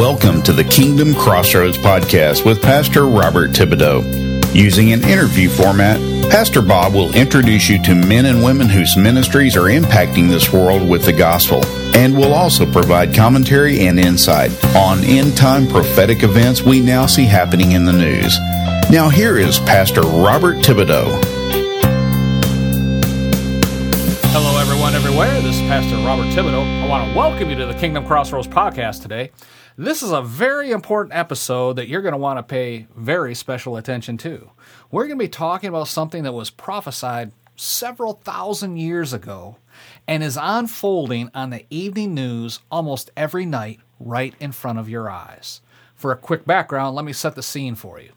Welcome to the Kingdom Crossroads podcast with Pastor Robert Thibodeau. Using an interview format, Pastor Bob will introduce you to men and women whose ministries are impacting this world with the gospel and will also provide commentary and insight on end time prophetic events we now see happening in the news. Now, here is Pastor Robert Thibodeau. Hello, everyone, everywhere. This is Pastor Robert Thibodeau. I want to welcome you to the Kingdom Crossroads podcast today. This is a very important episode that you're going to want to pay very special attention to. We're going to be talking about something that was prophesied several thousand years ago and is unfolding on the evening news almost every night right in front of your eyes. For a quick background, let me set the scene for you.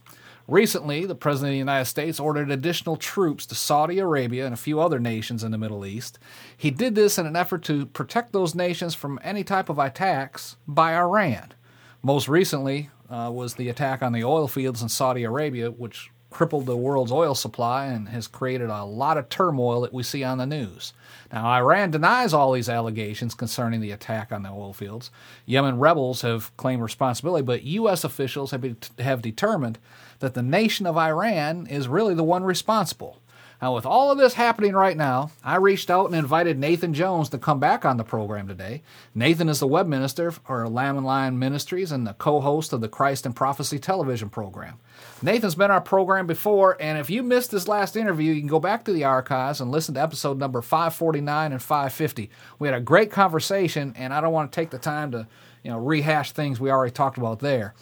Recently, the President of the United States ordered additional troops to Saudi Arabia and a few other nations in the Middle East. He did this in an effort to protect those nations from any type of attacks by Iran. Most recently uh, was the attack on the oil fields in Saudi Arabia, which crippled the world's oil supply and has created a lot of turmoil that we see on the news. Now, Iran denies all these allegations concerning the attack on the oil fields. Yemen rebels have claimed responsibility, but U.S. officials have, be, have determined that the nation of Iran is really the one responsible. Now, with all of this happening right now, I reached out and invited Nathan Jones to come back on the program today. Nathan is the web minister for Lamb and Lion Ministries and the co host of the Christ in Prophecy television program. Nathan's been on our program before, and if you missed this last interview, you can go back to the archives and listen to episode number 549 and 550. We had a great conversation, and I don't want to take the time to you know rehash things we already talked about there.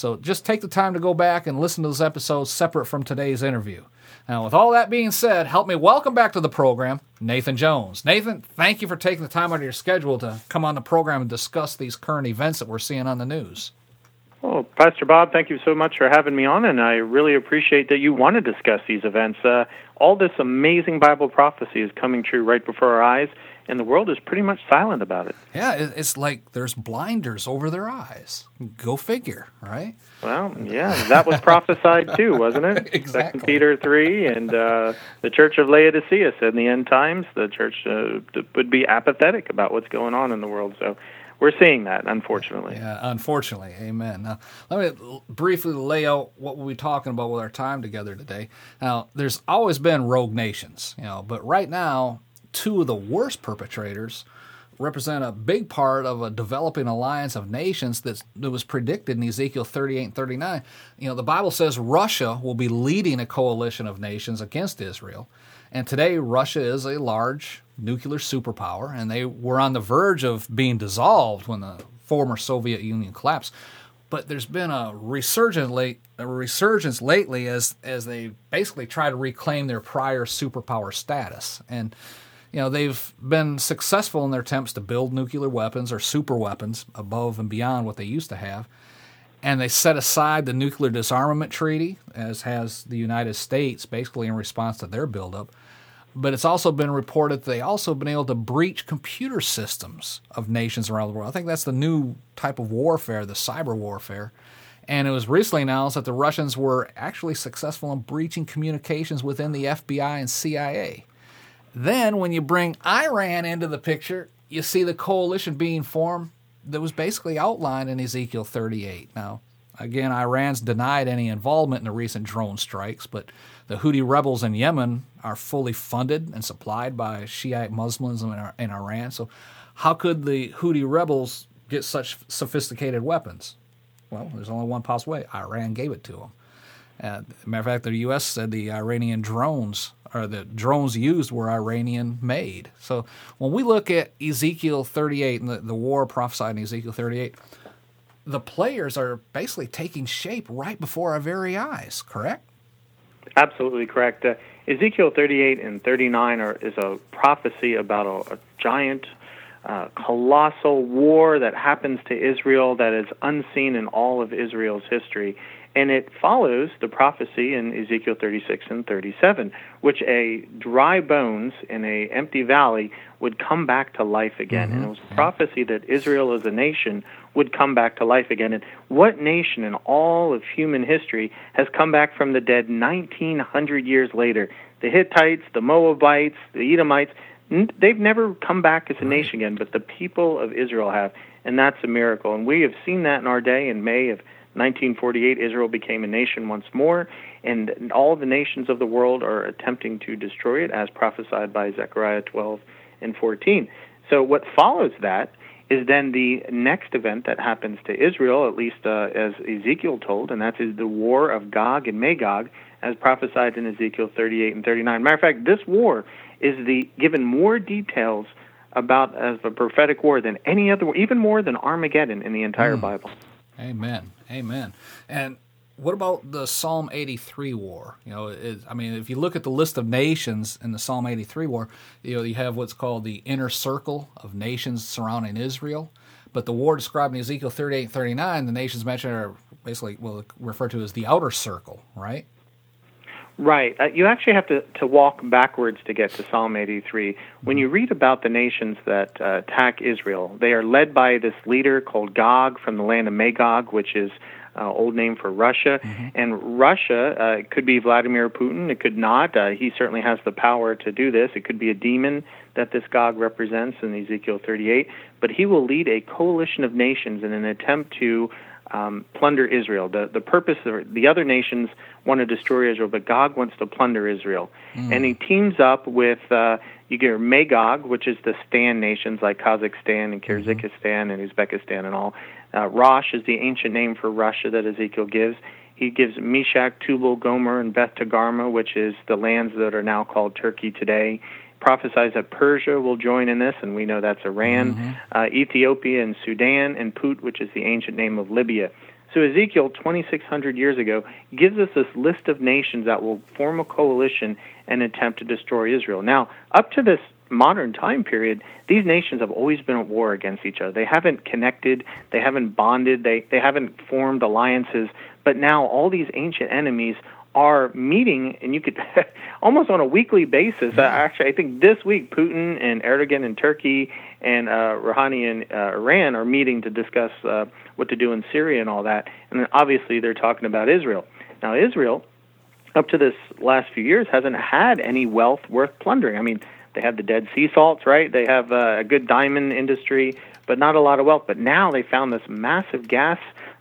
So just take the time to go back and listen to those episodes separate from today's interview. Now, with all that being said, help me welcome back to the program Nathan Jones. Nathan, thank you for taking the time out of your schedule to come on the program and discuss these current events that we're seeing on the news. Well, Pastor Bob, thank you so much for having me on, and I really appreciate that you want to discuss these events. Uh, all this amazing Bible prophecy is coming true right before our eyes, and the world is pretty much silent about it. Yeah, it's like there's blinders over their eyes. Go figure, right? Well, yeah, that was prophesied too, wasn't it? exactly. Second Peter three, and uh, the Church of Laodicea said in the end times the church uh, would be apathetic about what's going on in the world. So we're seeing that, unfortunately. Yeah, unfortunately. Amen. Now, let me briefly lay out what we'll be talking about with our time together today. Now, there's always been rogue nations, you know, but right now, two of the worst perpetrators represent a big part of a developing alliance of nations that was predicted in Ezekiel 38 and 39. You know, the Bible says Russia will be leading a coalition of nations against Israel. And today, Russia is a large nuclear superpower, and they were on the verge of being dissolved when the former Soviet Union collapsed. But there's been a resurgence, late, a resurgence lately as as they basically try to reclaim their prior superpower status. And you know they've been successful in their attempts to build nuclear weapons or super weapons above and beyond what they used to have. And they set aside the nuclear disarmament treaty, as has the United States, basically in response to their buildup but it's also been reported that they also been able to breach computer systems of nations around the world. I think that's the new type of warfare, the cyber warfare. And it was recently announced that the Russians were actually successful in breaching communications within the FBI and CIA. Then, when you bring Iran into the picture, you see the coalition being formed that was basically outlined in Ezekiel 38. Now, again, Iran's denied any involvement in the recent drone strikes, but the Houthi rebels in Yemen are fully funded and supplied by Shiite Muslims in Iran. So, how could the Houthi rebels get such sophisticated weapons? Well, there's only one possible way Iran gave it to them. Uh, matter of fact, the U.S. said the Iranian drones or the drones used were Iranian made. So when we look at Ezekiel 38 and the, the war prophesied in Ezekiel 38, the players are basically taking shape right before our very eyes, correct? Absolutely correct. Uh, Ezekiel 38 and 39 are, is a prophecy about a, a giant, uh, colossal war that happens to Israel that is unseen in all of Israel's history. And it follows the prophecy in Ezekiel 36 and 37, which a dry bones in a empty valley would come back to life again. Mm-hmm. And it was a prophecy that Israel as a nation would come back to life again. And what nation in all of human history has come back from the dead 1900 years later? The Hittites, the Moabites, the Edomites, they've never come back as a nation again, but the people of Israel have. and that's a miracle. And we have seen that in our day. In May of 1948, Israel became a nation once more, and all the nations of the world are attempting to destroy it, as prophesied by Zechariah 12 and 14. So, what follows that is then the next event that happens to Israel, at least uh, as Ezekiel told, and that is the war of Gog and Magog, as prophesied in Ezekiel 38 and 39. Matter of fact, this war is the given more details about as a prophetic war than any other, even more than Armageddon in the entire mm. Bible. Amen. Amen. And what about the Psalm 83 war? You know, it, I mean, if you look at the list of nations in the Psalm 83 war, you know, you have what's called the inner circle of nations surrounding Israel. But the war described in Ezekiel 38 and 39, the nations mentioned are basically well referred to as the outer circle, right? Right. Uh, you actually have to, to walk backwards to get to Psalm 83. When you read about the nations that uh, attack Israel, they are led by this leader called Gog from the land of Magog, which is uh, old name for Russia. Mm-hmm. And Russia uh, could be Vladimir Putin. It could not. Uh, he certainly has the power to do this. It could be a demon that this Gog represents in Ezekiel 38. But he will lead a coalition of nations in an attempt to um, plunder Israel. The the purpose of the other nations want to destroy Israel, but Gog wants to plunder Israel, mm. and he teams up with uh, you get Magog, which is the Stan nations like Kazakhstan and mm-hmm. Kyrgyzstan mm-hmm. and Uzbekistan and all. Uh, Rosh is the ancient name for Russia that Ezekiel gives. He gives Meshech, Tubal, Gomer, and Beth Togarmah, which is the lands that are now called Turkey today prophesies that Persia will join in this, and we know that's Iran, mm-hmm. uh, Ethiopia, and Sudan, and Put, which is the ancient name of Libya. So Ezekiel, 2,600 years ago, gives us this list of nations that will form a coalition and attempt to destroy Israel. Now, up to this modern time period, these nations have always been at war against each other. They haven't connected, they haven't bonded, they, they haven't formed alliances, but now all these ancient enemies are meeting, and you could almost on a weekly basis. Uh, actually, I think this week Putin and Erdogan in Turkey and uh, Rouhani in uh, Iran are meeting to discuss uh, what to do in Syria and all that. And then obviously they're talking about Israel. Now, Israel, up to this last few years, hasn't had any wealth worth plundering. I mean, they have the Dead Sea salts, right? They have uh, a good diamond industry, but not a lot of wealth. But now they found this massive gas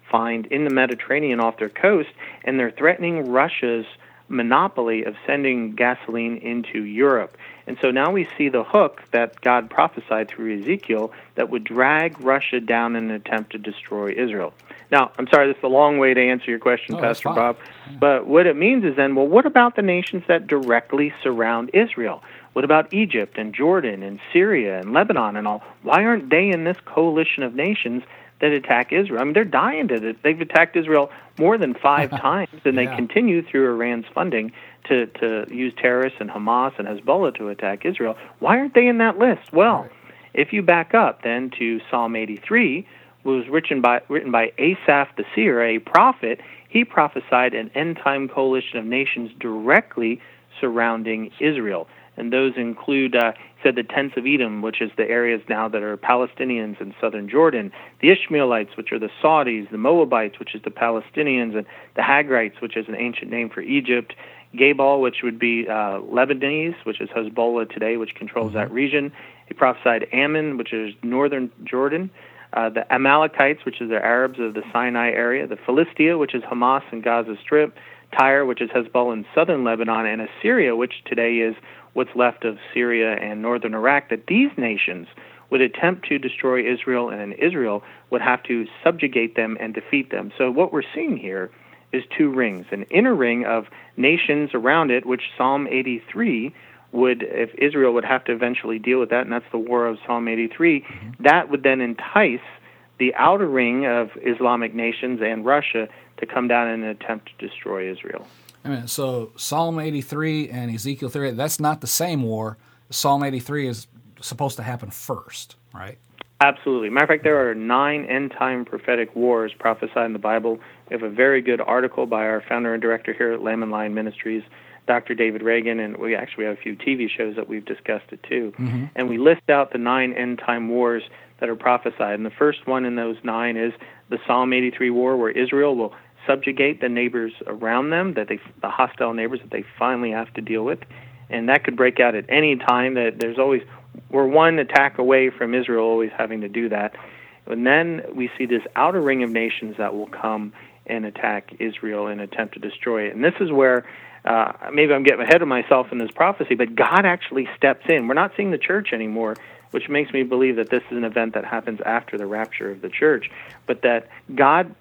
find in the Mediterranean off their coast, and they're threatening Russia's monopoly of sending gasoline into Europe. And so now we see the hook that God prophesied through Ezekiel that would drag Russia down in an attempt to destroy Israel. Now, I'm sorry, this is a long way to answer your question, oh, Pastor Bob. But what it means is then, well, what about the nations that directly surround Israel? What about Egypt and Jordan and Syria and Lebanon and all? Why aren't they in this coalition of nations that attack Israel. I mean, they're dying to it. They've attacked Israel more than five times, and they yeah. continue through Iran's funding to, to use terrorists and Hamas and Hezbollah to attack Israel. Why aren't they in that list? Well, right. if you back up then to Psalm 83, was written by, written by Asaph the seer, a prophet. He prophesied an end time coalition of nations directly surrounding Israel and those include, uh, he said, the tents of Edom, which is the areas now that are Palestinians in southern Jordan, the Ishmaelites, which are the Saudis, the Moabites, which is the Palestinians, and the Hagrites, which is an ancient name for Egypt, Gebal, which would be uh, Lebanese, which is Hezbollah today, which controls that mm-hmm. region. He prophesied Ammon, which is northern Jordan. Uh, the Amalekites, which is the Arabs of the Sinai area, the Philistia, which is Hamas and Gaza Strip, Tyre, which is Hezbollah in southern Lebanon, and Assyria, which today is what's left of Syria and northern Iraq, that these nations would attempt to destroy Israel, and Israel would have to subjugate them and defeat them. So, what we're seeing here is two rings an inner ring of nations around it, which Psalm 83 would, if Israel would have to eventually deal with that, and that's the war of Psalm 83, mm-hmm. that would then entice the outer ring of Islamic nations and Russia to come down and attempt to destroy Israel. I mean, so Psalm 83 and Ezekiel 38, that's not the same war. Psalm 83 is supposed to happen first, right? Absolutely. Matter of fact, there are nine end time prophetic wars prophesied in the Bible. We have a very good article by our founder and director here at Lamb and Lion Ministries, Dr. David Reagan, and we actually have a few TV shows that we've discussed it too. Mm-hmm. And we list out the nine end time wars that are prophesied. And the first one in those nine is the Psalm 83 war, where Israel will subjugate the neighbors around them, that they, the hostile neighbors that they finally have to deal with, and that could break out at any time. That there's always we're one attack away from Israel always having to do that. And then we see this outer ring of nations that will come and attack Israel and attempt to destroy it. And this is where uh, maybe I'm getting ahead of myself in this prophecy, but God actually steps in. We're not seeing the church anymore, which makes me believe that this is an event that happens after the rapture of the church, but that God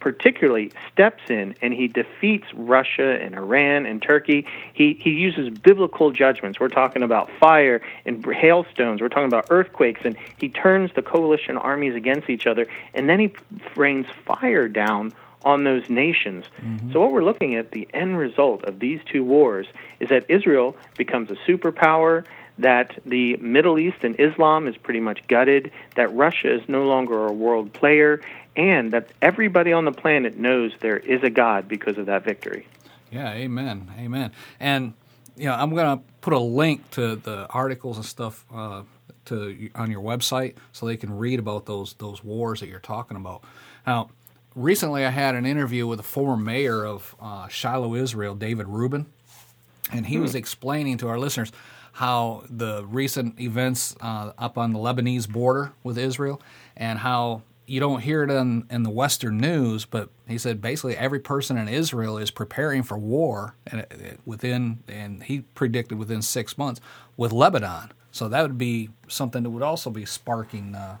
particularly steps in and he defeats Russia and Iran and Turkey. He he uses biblical judgments. We're talking about fire and hailstones. We're talking about earthquakes and he turns the coalition armies against each other and then he rains fire down on those nations. Mm-hmm. So what we're looking at the end result of these two wars is that Israel becomes a superpower that the Middle East and Islam is pretty much gutted, that Russia is no longer a world player, and that everybody on the planet knows there is a God because of that victory. Yeah, amen, amen. And you know, I'm going to put a link to the articles and stuff uh, to on your website so they can read about those those wars that you're talking about. Now, recently I had an interview with a former mayor of uh, Shiloh, Israel, David Rubin, and he hmm. was explaining to our listeners how the recent events uh, up on the Lebanese border with Israel and how you don't hear it in, in the Western news, but he said basically every person in Israel is preparing for war, and within and he predicted within six months with Lebanon. So that would be something that would also be sparking uh,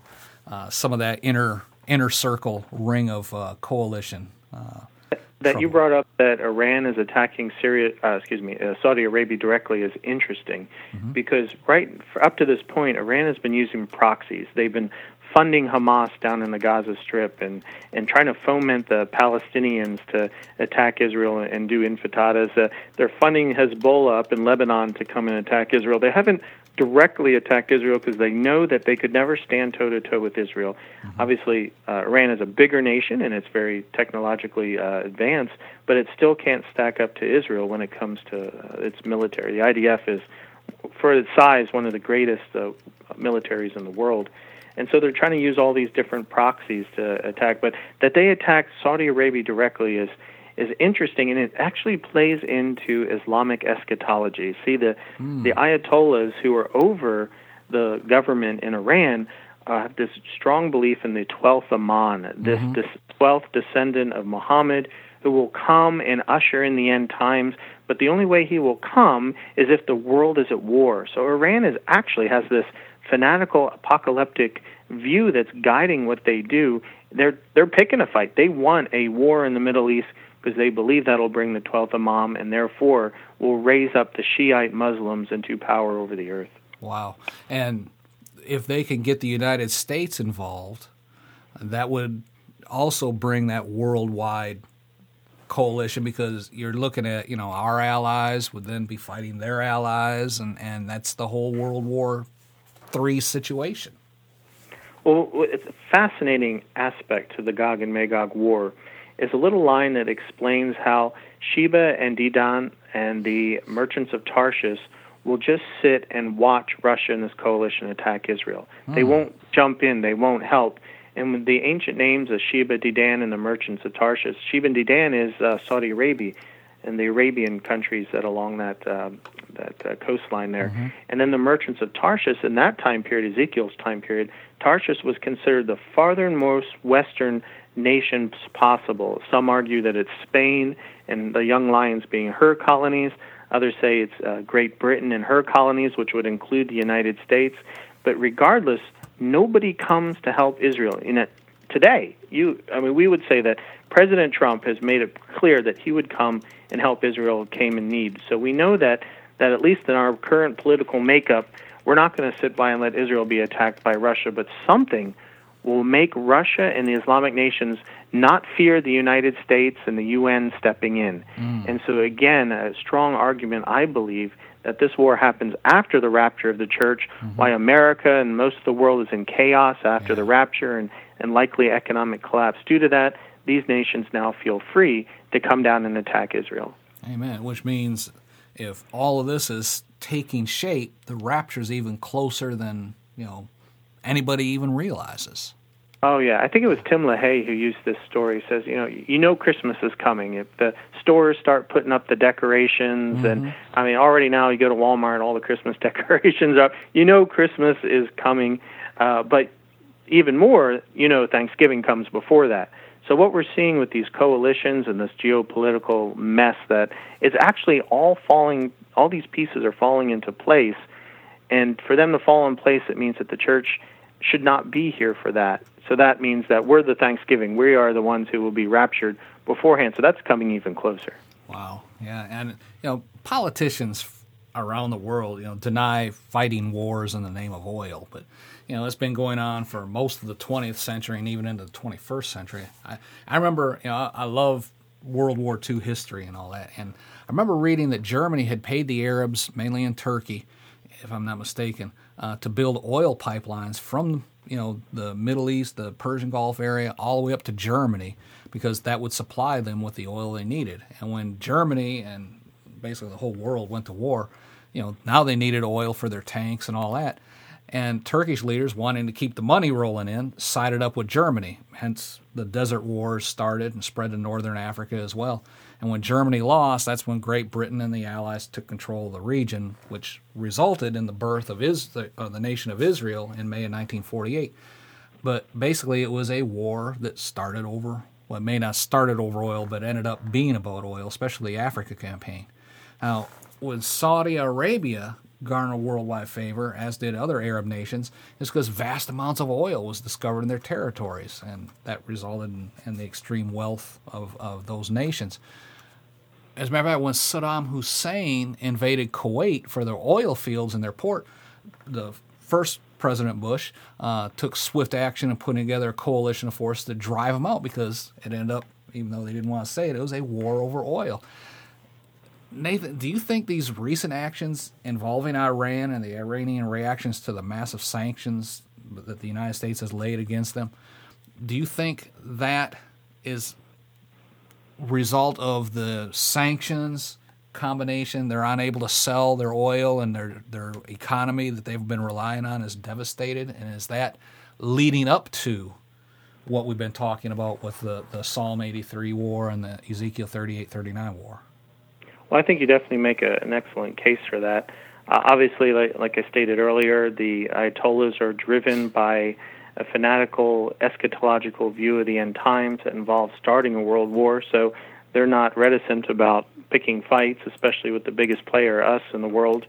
uh, some of that inner inner circle ring of uh, coalition. That trouble. you brought up that Iran is attacking Syria, uh, excuse me, uh, Saudi Arabia directly is interesting mm-hmm. because right up to this point, Iran has been using proxies. They've been funding Hamas down in the Gaza Strip and and trying to foment the Palestinians to attack Israel and do intifadas. Uh, they're funding Hezbollah up in Lebanon to come and attack Israel. They haven't directly attacked Israel because they know that they could never stand toe to toe with Israel. Mm-hmm. Obviously, uh, Iran is a bigger nation and it's very technologically uh, advanced, but it still can't stack up to Israel when it comes to uh, its military. The IDF is, for its size, one of the greatest uh, militaries in the world. And so they're trying to use all these different proxies to attack. But that they attacked Saudi Arabia directly is is interesting, and it actually plays into Islamic eschatology. See, the mm. the Ayatollahs who are over the government in Iran uh, have this strong belief in the twelfth Imam, this mm-hmm. this twelfth descendant of Muhammad, who will come and usher in the end times. But the only way he will come is if the world is at war. So Iran is actually has this fanatical apocalyptic view that's guiding what they do. They're they're picking a fight. They want a war in the Middle East because they believe that'll bring the 12th Imam and therefore will raise up the Shiite Muslims into power over the earth. Wow. And if they can get the United States involved, that would also bring that worldwide coalition because you're looking at, you know, our allies would then be fighting their allies and, and that's the whole World War III situation. Well, it's a fascinating aspect to the Gog and Magog war is a little line that explains how Sheba and Dedan and the merchants of Tarshish will just sit and watch Russia and this coalition attack Israel. Hmm. They won't jump in, they won't help. And with the ancient names of Sheba, Dedan, and the merchants of Tarshish, Sheba and Dedan is uh, Saudi Arabia and the Arabian countries that along that uh, that uh, coastline there. Mm-hmm. And then the merchants of Tarshish in that time period, Ezekiel's time period, Tarshish was considered the farthernmost western nations possible. Some argue that it's Spain and the Young Lions being her colonies. Others say it's uh, Great Britain and her colonies, which would include the United States. But regardless, nobody comes to help Israel. In it today, you, I mean, we would say that President Trump has made it clear that he would come and help Israel came in need. So we know that that at least in our current political makeup, we're not going to sit by and let Israel be attacked by Russia, but something will make Russia and the Islamic nations not fear the United States and the UN stepping in. Mm. And so, again, a strong argument, I believe, that this war happens after the rapture of the church, mm-hmm. why America and most of the world is in chaos after yeah. the rapture and, and likely economic collapse. Due to that, these nations now feel free to come down and attack Israel. Amen. Which means if all of this is taking shape, the rapture is even closer than, you know, anybody even realizes. Oh yeah, I think it was Tim LaHaye who used this story. He says, you know, you know Christmas is coming if the stores start putting up the decorations, mm-hmm. and I mean, already now you go to Walmart, and all the Christmas decorations up. You know Christmas is coming, uh, but even more, you know, Thanksgiving comes before that. So what we're seeing with these coalitions and this geopolitical mess that it's actually all falling all these pieces are falling into place and for them to fall in place it means that the church should not be here for that. So that means that we're the Thanksgiving. We are the ones who will be raptured beforehand. So that's coming even closer. Wow. Yeah, and you know, politicians around the world, you know, deny fighting wars in the name of oil, but you know, it's been going on for most of the 20th century and even into the 21st century. I, I remember, you know, I, I love World War II history and all that, and I remember reading that Germany had paid the Arabs, mainly in Turkey, if I'm not mistaken, uh, to build oil pipelines from you know the Middle East, the Persian Gulf area, all the way up to Germany, because that would supply them with the oil they needed. And when Germany and basically the whole world went to war, you know now they needed oil for their tanks and all that. And Turkish leaders, wanting to keep the money rolling in, sided up with Germany. Hence, the Desert Wars started and spread to northern Africa as well. And when Germany lost, that's when Great Britain and the Allies took control of the region, which resulted in the birth of Is- the, uh, the nation of Israel in May of 1948. But basically, it was a war that started over, well, it may not started over oil, but ended up being about oil, especially the Africa campaign. Now, when Saudi Arabia garner worldwide favor, as did other Arab nations, is because vast amounts of oil was discovered in their territories, and that resulted in, in the extreme wealth of, of those nations. As a matter of fact, when Saddam Hussein invaded Kuwait for their oil fields and their port, the first President Bush uh, took swift action and putting together a coalition of forces to drive them out because it ended up, even though they didn't want to say it, it was a war over oil. Nathan, do you think these recent actions involving Iran and the Iranian reactions to the massive sanctions that the United States has laid against them, do you think that is result of the sanctions combination? They're unable to sell their oil and their their economy that they've been relying on is devastated, and is that leading up to what we've been talking about with the, the Psalm 83 war and the Ezekiel 38 39 war? Well, I think you definitely make a, an excellent case for that. Uh, obviously, like, like I stated earlier, the Ayatollahs are driven by a fanatical eschatological view of the end times that involves starting a world war. So they're not reticent about picking fights, especially with the biggest player, us, in the world.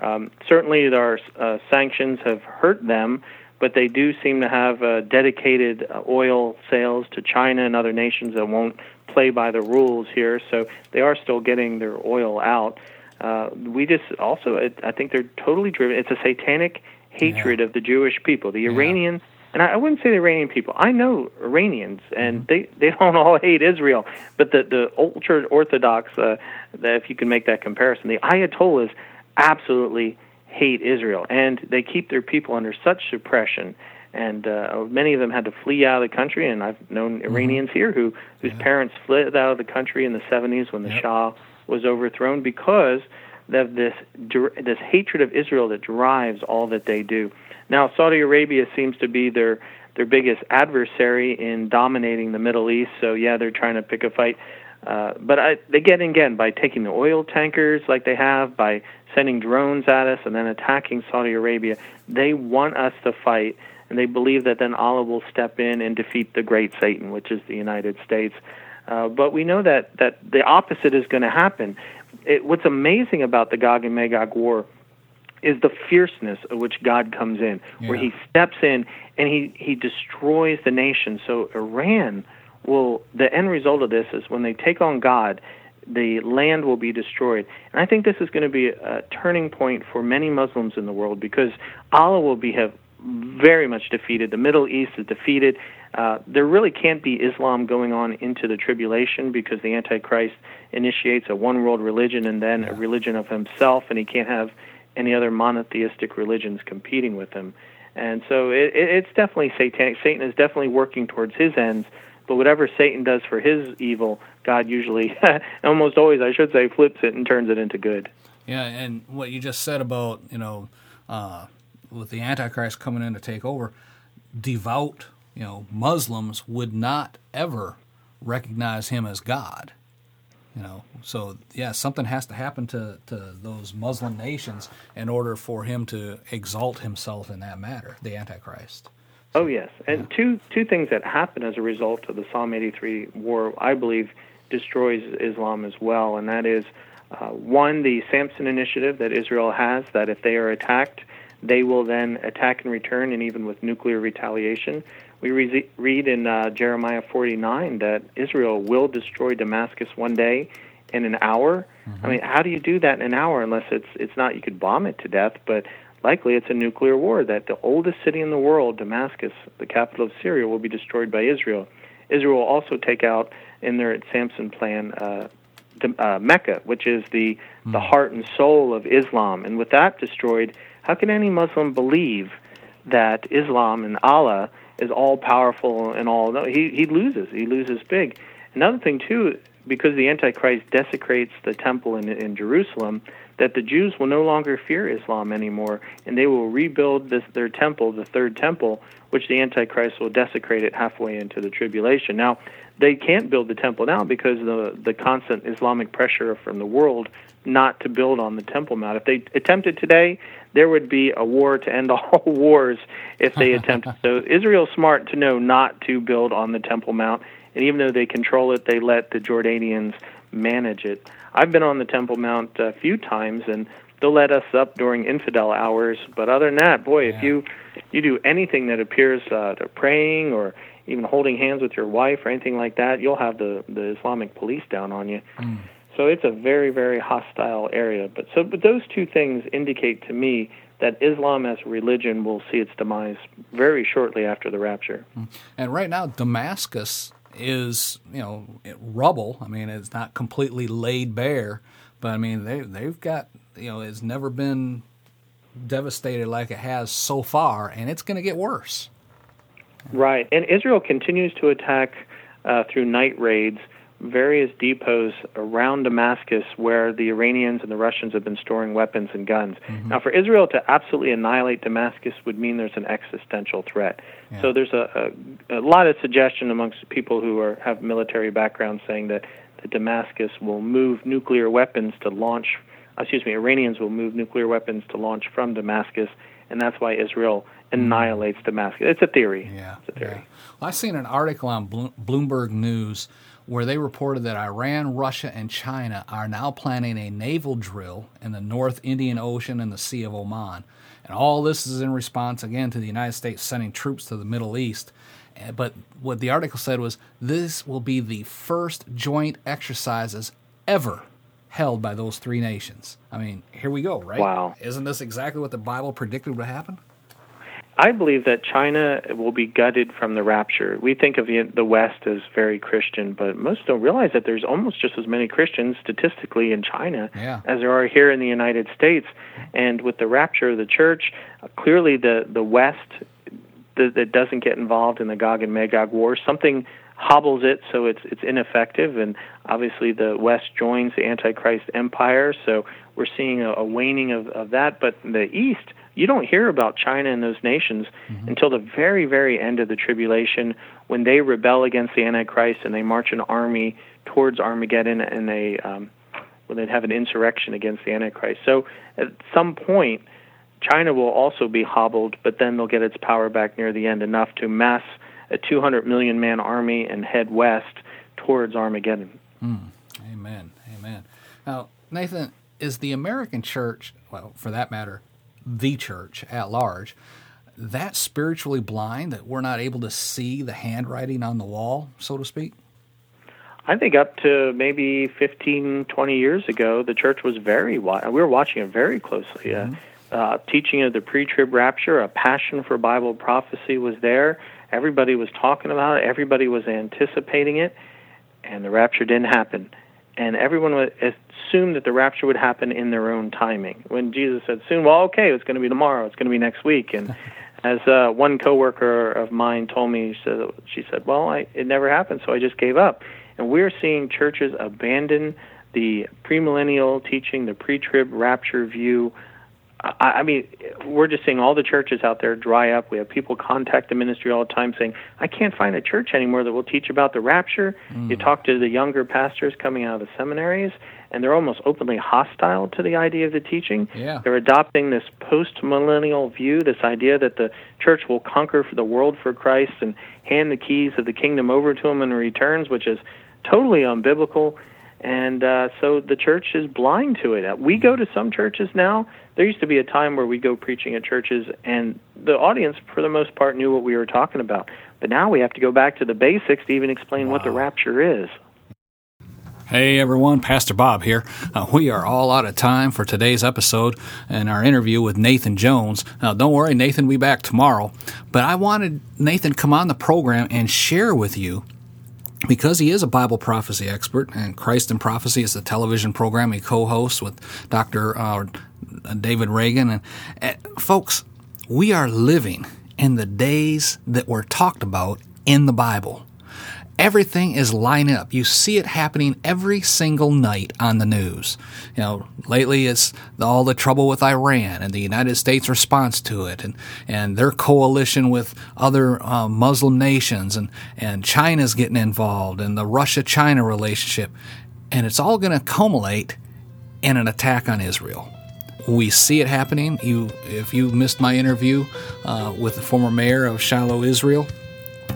Um, certainly, our uh, sanctions have hurt them, but they do seem to have uh, dedicated uh, oil sales to China and other nations that won't play by the rules here. So they are still getting their oil out. Uh, we just also, I think they're totally driven. It's a satanic hatred yeah. of the Jewish people. The Iranian and I, wouldn't say the Iranian people. I know Iranians, and mm-hmm. they they don't all hate Israel, but the the ultra orthodox, uh, that if you can make that comparison, the Ayatollahs absolutely hate Israel, and they keep their people under such suppression. And uh, many of them had to flee out of the country, and I've known mm-hmm. Iranians here who whose yeah. parents fled out of the country in the 70s when the yep. Shah was overthrown because of this this hatred of Israel that drives all that they do. Now, Saudi Arabia seems to be their their biggest adversary in dominating the Middle East. So yeah, they're trying to pick a fight. Uh, but I, again, again, by taking the oil tankers like they have, by sending drones at us and then attacking Saudi Arabia, they want us to fight, and they believe that then Allah will step in and defeat the great Satan, which is the United States. Uh, but we know that that the opposite is going to happen. It, what's amazing about the Gog and Magog war is the fierceness of which God comes in, yeah. where He steps in and He He destroys the nation. So Iran will. The end result of this is when they take on God, the land will be destroyed. And I think this is going to be a turning point for many Muslims in the world because Allah will be have very much defeated. The Middle East is defeated. Uh, there really can't be Islam going on into the tribulation because the Antichrist initiates a one world religion and then a religion of himself, and he can't have any other monotheistic religions competing with him. And so it, it, it's definitely satanic. Satan is definitely working towards his ends, but whatever Satan does for his evil, God usually, almost always, I should say, flips it and turns it into good. Yeah, and what you just said about you know, uh, with the Antichrist coming in to take over, devout you know Muslims would not ever recognize him as God. You know, so yeah, something has to happen to, to those Muslim nations in order for him to exalt himself in that matter, the Antichrist. Oh yes, and yeah. two two things that happen as a result of the Psalm 83 war, I believe, destroys Islam as well, and that is uh, one the Samson initiative that Israel has that if they are attacked, they will then attack in return, and even with nuclear retaliation. We re- read in uh, Jeremiah 49 that Israel will destroy Damascus one day in an hour. Mm-hmm. I mean, how do you do that in an hour unless it's it's not you could bomb it to death, but likely it's a nuclear war that the oldest city in the world, Damascus, the capital of Syria, will be destroyed by Israel. Israel will also take out in their Samson plan uh, uh, Mecca, which is the mm-hmm. the heart and soul of Islam, and with that destroyed, how can any Muslim believe that Islam and Allah is all powerful and all? No, he he loses. He loses big. Another thing too because the Antichrist desecrates the temple in, in Jerusalem, that the Jews will no longer fear Islam anymore, and they will rebuild this, their temple, the third temple, which the Antichrist will desecrate it halfway into the tribulation. Now, they can't build the temple now because the the constant Islamic pressure from the world not to build on the Temple Mount. If they attempted today, there would be a war to end all wars if they attempted. so Israel's smart to know not to build on the Temple Mount and even though they control it, they let the Jordanians manage it. I've been on the Temple Mount a few times, and they'll let us up during infidel hours. But other than that, boy, yeah. if you you do anything that appears uh, to praying or even holding hands with your wife or anything like that, you'll have the the Islamic police down on you. Mm. So it's a very very hostile area. But so but those two things indicate to me that Islam as a religion will see its demise very shortly after the rapture. Mm. And right now, Damascus is you know rubble. I mean, it's not completely laid bare, but I mean they they've got you know it's never been devastated like it has so far, and it's going to get worse. Right, and Israel continues to attack uh, through night raids various depots around Damascus where the Iranians and the Russians have been storing weapons and guns. Mm-hmm. Now, for Israel to absolutely annihilate Damascus would mean there's an existential threat. Yeah. So there's a, a, a lot of suggestion amongst people who are, have military backgrounds saying that, that Damascus will move nuclear weapons to launch, excuse me, Iranians will move nuclear weapons to launch from Damascus, and that's why Israel annihilates Damascus. It's a theory. Yeah. It's a theory. Yeah. Well, I seen an article on Bloomberg News where they reported that Iran, Russia, and China are now planning a naval drill in the North Indian Ocean and the Sea of Oman. And all this is in response, again, to the United States sending troops to the Middle East. Eh, but what the article said was this will be the first joint exercises ever held by those three nations. I mean, here we go, right? Wow. Isn't this exactly what the Bible predicted would happen? I believe that China will be gutted from the rapture. We think of the West as very Christian, but most don't realize that there's almost just as many Christians statistically in China yeah. as there are here in the United States. And with the rapture of the church, clearly the the West that, that doesn't get involved in the Gog and Magog war, something hobbles it so it's it's ineffective and obviously the west joins the antichrist empire so we're seeing a, a waning of, of that but the east you don't hear about China and those nations mm-hmm. until the very, very end of the tribulation when they rebel against the Antichrist and they march an army towards Armageddon and they um, when they have an insurrection against the Antichrist. So at some point, China will also be hobbled, but then they'll get its power back near the end enough to mass a 200 million man army and head west towards Armageddon. Mm. Amen. Amen. Now, Nathan, is the American church, well, for that matter, the church at large, that spiritually blind that we're not able to see the handwriting on the wall, so to speak? I think up to maybe 15, 20 years ago, the church was very, we were watching it very closely. Uh, mm-hmm. Uh, uh, teaching of the pre trib rapture, a passion for Bible prophecy was there. Everybody was talking about it, everybody was anticipating it, and the rapture didn't happen and everyone assumed that the rapture would happen in their own timing. When Jesus said soon, well, okay, it's going to be tomorrow, it's going to be next week, and as uh, one coworker of mine told me, she said, she said, well, I, it never happened, so I just gave up. And we're seeing churches abandon the premillennial teaching, the pre-trib rapture view I, I mean, we're just seeing all the churches out there dry up. We have people contact the ministry all the time saying, I can't find a church anymore that will teach about the rapture. Mm. You talk to the younger pastors coming out of the seminaries, and they're almost openly hostile to the idea of the teaching. Yeah. They're adopting this post millennial view, this idea that the church will conquer the world for Christ and hand the keys of the kingdom over to him in returns, which is totally unbiblical. And uh, so the church is blind to it. We go to some churches now. There used to be a time where we go preaching at churches, and the audience, for the most part, knew what we were talking about. But now we have to go back to the basics to even explain wow. what the rapture is. Hey everyone, Pastor Bob here. Uh, we are all out of time for today's episode and our interview with Nathan Jones. Now, don't worry, Nathan will be back tomorrow. But I wanted Nathan come on the program and share with you because he is a Bible prophecy expert, and Christ in Prophecy is the television program he co-hosts with Dr. Uh, David Reagan. And uh, folks, we are living in the days that were talked about in the Bible. Everything is lining up. You see it happening every single night on the news. You know, lately it's all the trouble with Iran and the United States response to it and, and their coalition with other uh, Muslim nations and, and China's getting involved and the Russia China relationship. And it's all going to culminate in an attack on Israel we see it happening. You, if you missed my interview uh, with the former mayor of Shiloh, Israel,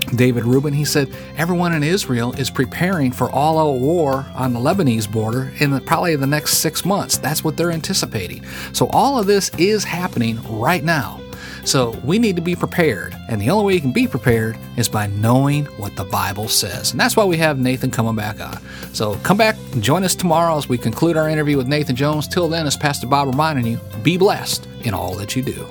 David Rubin, he said everyone in Israel is preparing for all out war on the Lebanese border in the, probably the next six months. That's what they're anticipating. So all of this is happening right now. So we need to be prepared. And the only way you can be prepared is by knowing what the Bible says. And that's why we have Nathan coming back on. So come back and join us tomorrow as we conclude our interview with Nathan Jones. Till then, as Pastor Bob reminding you, be blessed in all that you do.